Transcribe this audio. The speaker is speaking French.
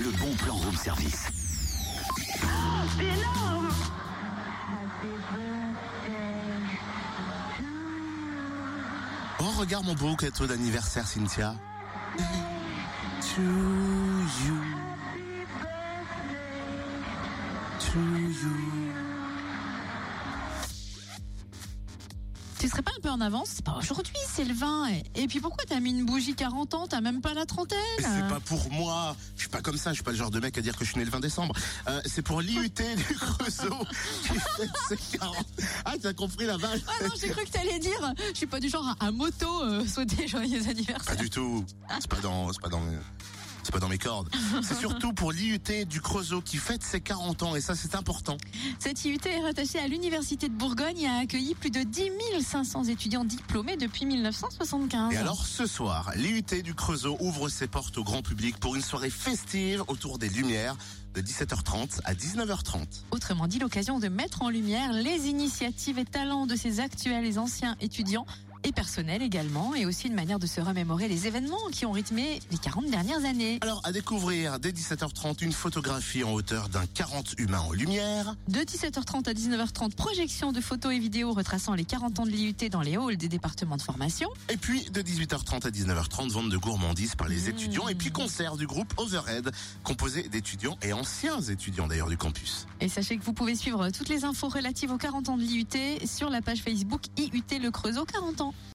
le bon plan room service. C'est énorme Oh, regarde mon beau cadeau d'anniversaire, Cynthia. To you. To you. Tu serais pas un peu en avance C'est pas aujourd'hui, c'est le 20. Et, et puis pourquoi t'as mis une bougie 40 ans T'as même pas la trentaine C'est pas pour moi. Je suis pas comme ça. Je suis pas le genre de mec à dire que je suis né le 20 décembre. Euh, c'est pour l'IUT du Creusot qui fête ses 40. Ah, t'as compris la vache Ah non, j'ai cru que t'allais dire. Je suis pas du genre à, à moto euh, souhaiter joyeux Pas anniversaire. du tout. C'est pas dans, c'est pas dans c'est pas dans mes cordes. C'est surtout pour l'IUT du Creusot qui fête ses 40 ans et ça c'est important. Cette IUT est rattachée à l'Université de Bourgogne et a accueilli plus de 10 500 étudiants diplômés depuis 1975. Et alors ce soir, l'IUT du Creusot ouvre ses portes au grand public pour une soirée festive autour des Lumières de 17h30 à 19h30. Autrement dit, l'occasion de mettre en lumière les initiatives et talents de ces actuels et anciens étudiants et personnels également, et aussi une manière de se remémorer les événements qui ont rythmé les 40 dernières années. Alors à découvrir dès 17h30 une photographie en hauteur d'un 40 humain en lumière. De 17h30 à 19h30, projection de photos et vidéos retraçant les 40 ans de l'IUT dans les halls des départements de formation. Et puis de 18h30 à 19h30, vente de gourmandises par les étudiants et puis concert du groupe Overhead, composé d'étudiants et anciens étudiants d'ailleurs du campus. Et sachez que vous pouvez suivre toutes les infos relatives aux 40 ans de l'IUT sur la page Facebook IUT Le Creusot 40 ans.